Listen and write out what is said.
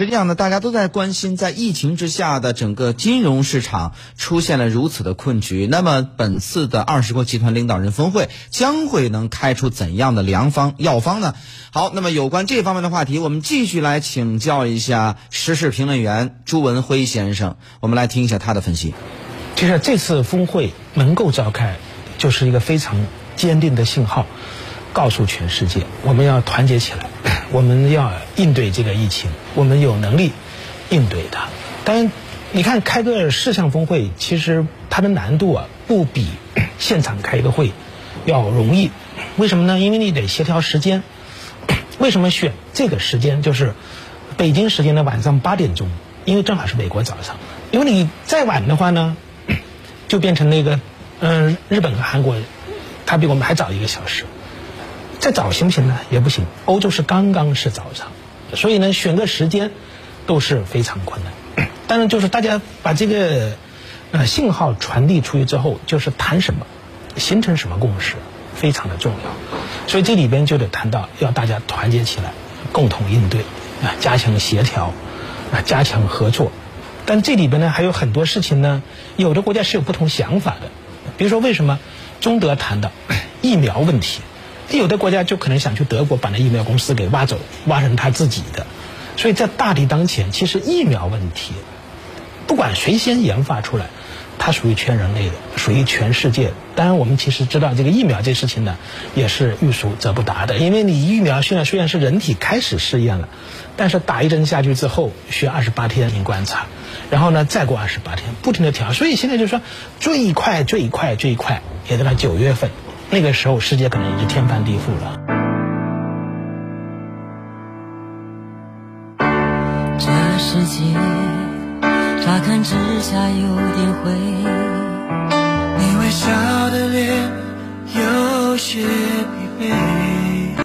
实际上呢，大家都在关心，在疫情之下的整个金融市场出现了如此的困局。那么，本次的二十国集团领导人峰会将会能开出怎样的良方药方呢？好，那么有关这方面的话题，我们继续来请教一下时事评论员朱文辉先生。我们来听一下他的分析。其实这次峰会能够召开，就是一个非常坚定的信号，告诉全世界我们要团结起来。我们要应对这个疫情，我们有能力应对它。当然，你看开个事项峰会，其实它的难度啊，不比 现场开一个会要容易。为什么呢？因为你得协调时间。为什么选这个时间？就是北京时间的晚上八点钟，因为正好是美国早上。因为你再晚的话呢，就变成那个嗯，日本和韩国，它比我们还早一个小时。再早行不行呢？也不行。欧洲是刚刚是早上，所以呢，选个时间都是非常困难。当然，就是大家把这个呃信号传递出去之后，就是谈什么，形成什么共识，非常的重要。所以这里边就得谈到要大家团结起来，共同应对啊，加强协调啊，加强合作。但这里边呢，还有很多事情呢，有的国家是有不同想法的。比如说，为什么中德谈到疫苗问题？有的国家就可能想去德国把那疫苗公司给挖走，挖成他自己的。所以在大敌当前，其实疫苗问题，不管谁先研发出来，它属于全人类的，属于全世界。当然，我们其实知道这个疫苗这事情呢，也是欲速则不达的。因为你疫苗现在虽然是人体开始试验了，但是打一针下去之后需要二十八天进行观察，然后呢再过二十八天不停的调。所以现在就说最快最快最快也得到九月份。那个时候，世界可能已经天翻地覆了。这世界乍看之下有点灰，你微笑的脸有些疲惫。